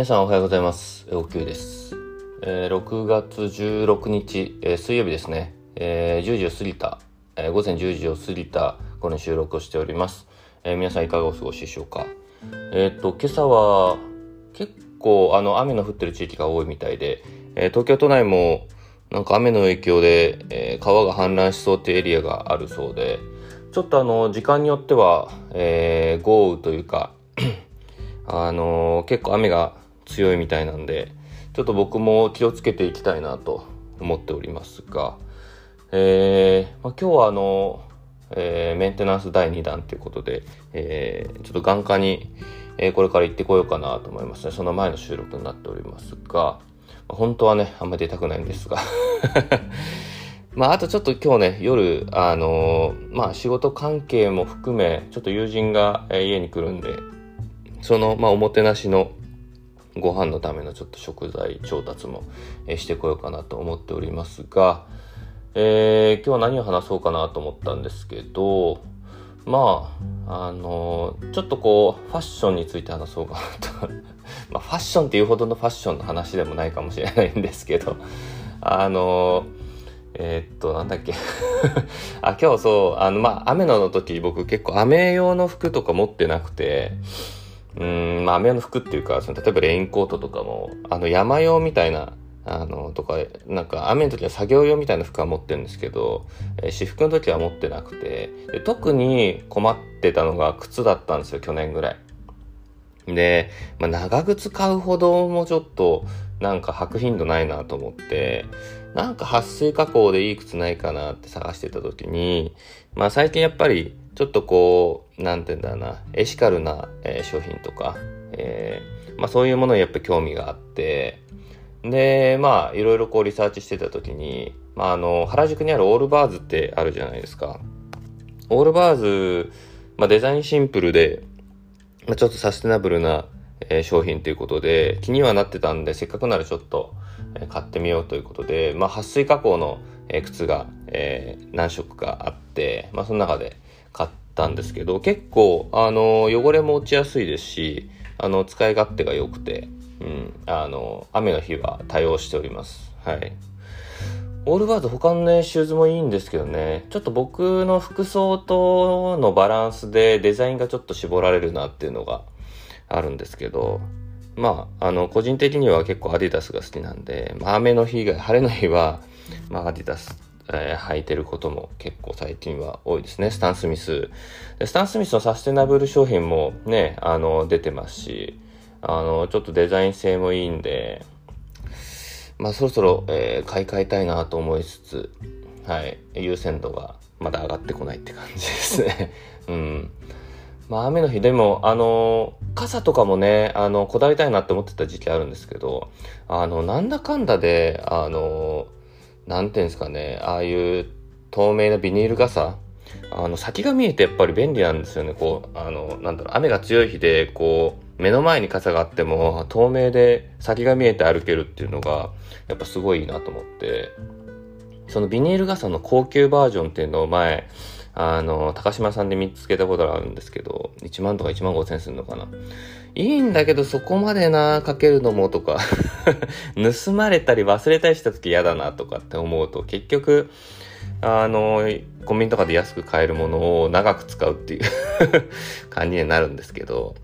皆さんおはようございます。おきゅうです。えー6月16日、えー水曜日ですね。えー10時を過ぎた、えー午前10時を過ぎた頃に収録をしております。えー皆さんいかがお過ごしでしょうか。えーっと、今朝は結構あの雨の降ってる地域が多いみたいで、えー東京都内もなんか雨の影響で、えー川が氾濫しそうっていうエリアがあるそうで、ちょっとあの時間によっては、えー豪雨というか、あのー結構雨が強いみたいなんで、ちょっと僕も気をつけていきたいなと思っておりますが、えーまあ、今日はあの、えーメンテナンス第2弾ということで、えーちょっと眼科に、えーこれから行ってこようかなと思いますね。その前の収録になっておりますが、まあ本当はね、あんまり出たくないんですが。まあ、あとちょっと今日ね、夜、あのーまあ、仕事関係も含め、ちょっと友人が、家に来るんで、その、まあ、おもてなしのご飯のためのちょっと食材調達も、えしてこようかなと思っておりますが、えー今日は何を話そうかなと思ったんですけど、まあ、あのーちょっとこう、ファッションについて話そうかなと。まあ、ファッションっていうほどのファッションの話でもないかもしれないんですけど、あのーえーっと、なんだっけ。あ、今日そう、あの、まあ、雨の時僕結構雨用の服とか持ってなくて、うん、まあ、雨用の服っていうか、その例えばレインコートとかも、あの、山用みたいな、あの、とか、なんか雨の時は作業用みたいな服は持ってるんですけど、えー私服の時は持ってなくてで、特に困ってたのが靴だったんですよ、去年ぐらい。で、まあ、長靴買うほどもちょっとなんか履く頻度ないなと思って、なんか撥水加工でいい靴ないかなって探してた時に、まあ最近やっぱりちょっとこう、なんて言うんだろうな、エシカルな、えー商品とか、えーまあそういうものにやっぱり興味があって、で、まあいろいろこうリサーチしてた時に、まああの、原宿にあるオールバーズってあるじゃないですか。オールバーズ、まあデザインシンプルで、まあ、ちょっとサステナブルな、えー商品ということで気にはなってたんでせっかくならちょっと、買ってみようということで、まあ、撥水加工の、靴が、え何色かあって、まあ、その中で買ったんですけど結構、あの汚れも落ちやすいですしあの使い勝手が良くて、うん、あの雨の日は対応しております。はいオールバーズ他のね、シューズもいいんですけどね、ちょっと僕の服装とのバランスでデザインがちょっと絞られるなっていうのがあるんですけど、まあ、あの、個人的には結構アディダスが好きなんで、まあ、雨の日が、晴れの日は、まあ、アディダス、えー履いてることも結構最近は多いですね。スタン・スミス。でスタン・スミスのサステナブル商品もね、あの、出てますし、あの、ちょっとデザイン性もいいんで、まあそろそろ、えー買い替えたいなと思いつつ、はい、優先度がまだ上がってこないって感じですね。うん。まあ雨の日でも、あの傘とかもね、あの、こだわりたいなって思ってた時期あるんですけど、あの、なんだかんだで、あのなんていうんですかね、ああいう透明なビニール傘、あの、先が見えてやっぱり便利なんですよね。こう、あの、なんだろう、雨が強い日で、こう、目の前に傘があっても、透明で先が見えて歩けるっていうのが、やっぱすごいいいなと思って、そのビニール傘の高級バージョンっていうのを前、あの、高島さんで見つけたことがあるんですけど、1万とか1万5千するのかな。いいんだけどそこまでな、かけるのもとか、盗まれたり忘れたりした時嫌だなとかって思うと、結局、あの、コンビニとかで安く買えるものを長く使うっていう 感じになるんですけど、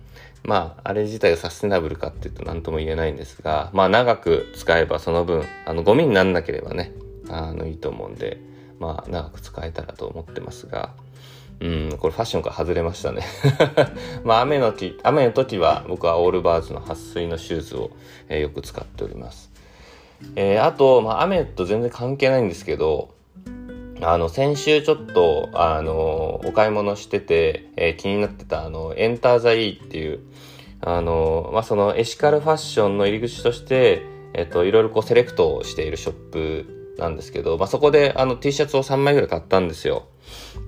まあ、あれ自体がサステナブルかっていうと何とも言えないんですが、まあ長く使えばその分、あの、ゴミにならなければね、あの、いいと思うんで、まあ長く使えたらと思ってますが、うん、これファッションから外れましたね。まあ雨の時、雨の時は僕はオールバーズの撥水のシューズを、えーよく使っております。えーあと、まあ雨と全然関係ないんですけど、あの、先週ちょっと、あの、お買い物してて、えー気になってた、あの、エンターザイーっていう、あの、まあ、そのエシカルファッションの入り口として、えっと、いろいろこうセレクトをしているショップなんですけど、まあ、そこであの T シャツを3枚ぐらい買ったんですよ。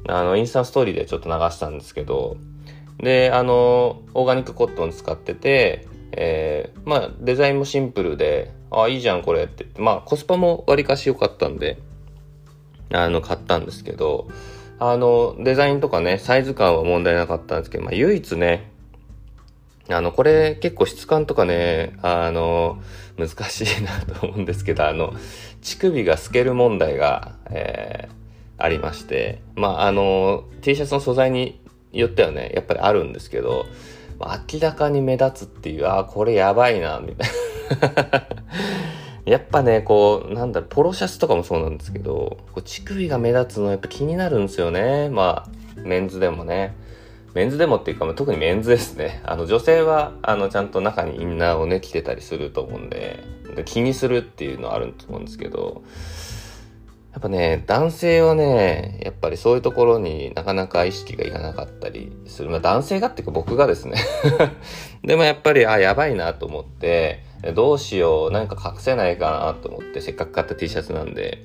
あの、インスタストーリーでちょっと流したんですけど、で、あの、オーガニックコットン使ってて、えーまあ、デザインもシンプルで、あ、いいじゃん、これって、まあ、コスパも割かし良かったんで、あの、買ったんですけど、あの、デザインとかね、サイズ感は問題なかったんですけど、まあ、唯一ね、あの、これ結構質感とかね、あの、難しいなと思うんですけど、あの、乳首が透ける問題が、えー、ありまして、まあ、あの、T シャツの素材によってはね、やっぱりあるんですけど、明らかに目立つっていう、ああ、これやばいな、みたいな。やっぱね、こう、なんだろう、ポロシャツとかもそうなんですけど、こう乳首が目立つのやっぱ気になるんですよね。まあ、メンズでもね。メンズでもっていうか、特にメンズですね。あの、女性は、あの、ちゃんと中にインナーをね、着てたりすると思うんで、で気にするっていうのはあると思うんですけど、やっぱね、男性はね、やっぱりそういうところになかなか意識がいかなかったりする。まあ男性がっていうか僕がですね でもやっぱり、あ、やばいなと思って、どうしよう、何か隠せないかなと思って、せっかく買った T シャツなんで。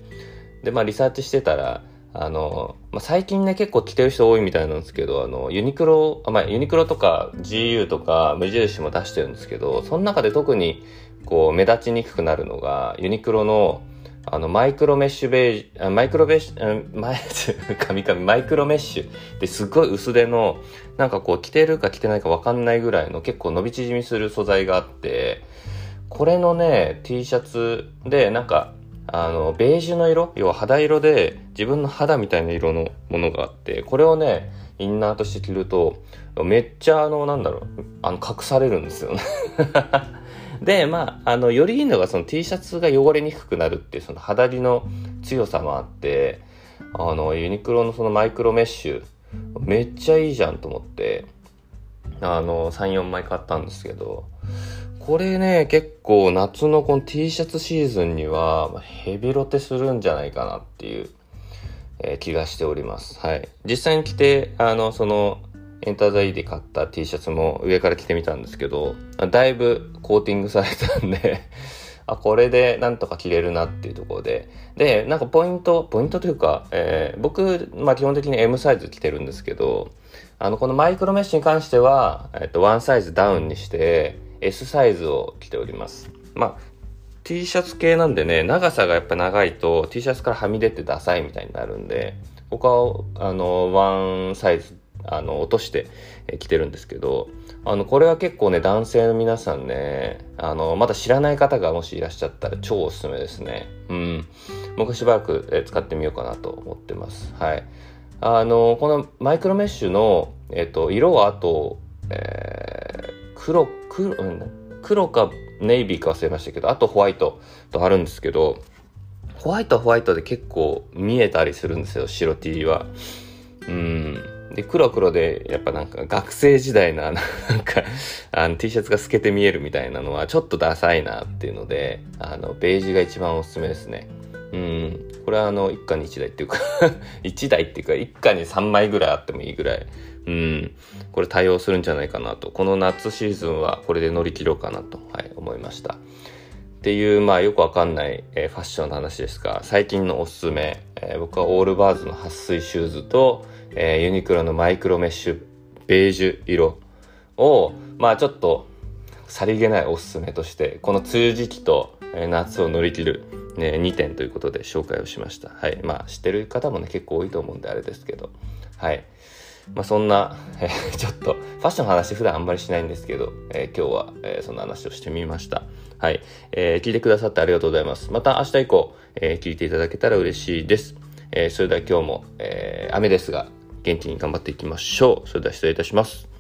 で、まあリサーチしてたら、あの、まあ、最近ね、結構着てる人多いみたいなんですけど、あの、ユニクロ、あまあ、ユニクロとか GU とか無印も出してるんですけど、その中で特に、こう、目立ちにくくなるのが、ユニクロの、あの、マイクロメッシュベージュ、マイクロベッシュ、マイ、神々、マイクロメッシュってすっごい薄手の、なんかこう、着てるか着てないかわかんないぐらいの結構伸び縮みする素材があって、これのね、T シャツで、なんか、あの、ベージュの色？要は肌色で自分の肌みたいな色のものがあって、これをね、インナーとして着ると、めっちゃあの、なんだろう、あの、隠されるんですよね。で、まあ、あの、よりいいのがその T シャツが汚れにくくなるっていうその肌着の強さもあって、あの、ユニクロのそのマイクロメッシュ、めっちゃいいじゃんと思って、あの、3、4枚買ったんですけど、これね、結構夏のこの T シャツシーズンにはヘビロテするんじゃないかなっていう、えー、気がしております。はい。実際に着て、あの、その、エンターザイで買った T シャツも上から着てみたんですけど、だいぶコーティングされたんで あ、これでなんとか着れるなっていうところで。で、なんかポイント、ポイントというか、えー、僕、まあ基本的に M サイズ着てるんですけど、あの、このマイクロメッシュに関しては、えっと、ワンサイズダウンにして、S サイズを着ております。まあ、T シャツ系なんでね、長さがやっぱ長いと T シャツからはみ出てダサいみたいになるんで、他を、あの、ワンサイズ、あの、落として着てるんですけど、あの、これは結構ね、男性の皆さんね、あの、まだ知らない方がもしいらっしゃったら超おすすめですね。うん。僕しばらく使ってみようかなと思ってます。はい。あの、このマイクロメッシュの、えっと、色はあと、えー、黒、黒、うん、黒かネイビーか忘れましたけど、あとホワイトとあるんですけど、ホワイトはホワイトで結構見えたりするんですよ、白 T は。うん。で、黒黒で、やっぱなんか学生時代な、なんか、あの T シャツが透けて見えるみたいなのはちょっとダサいなっていうので、あの、ベージュが一番おすすめですね。うん。これはあの、一家に一台っていうか 一台っていうか、一家に三枚ぐらいあってもいいぐらい、うん。これ対応するんじゃないかなと。この夏シーズンはこれで乗り切ろうかなと、はい、思いました。っていう、まあよくわかんない、えー、ファッションの話ですが、最近のおすすめ、えー、僕はオールバーズの撥水シューズと、えー、ユニクロのマイクロメッシュベージュ色を、まあちょっと、さりげないおすすめとして、この梅雨時期と、え夏を乗り切るね、2点ということで紹介をしました。はい。まあ、知ってる方もね、結構多いと思うんであれですけど。はい。まあ、そんな、えー、ちょっと、ファッションの話普段あんまりしないんですけど、えー、今日は、えー、そんな話をしてみました。はい。え聞いてくださってありがとうございます。また明日以降、え聞いていただけたら嬉しいです。えそれでは今日も、え雨ですが、元気に頑張っていきましょう。それでは失礼いたします。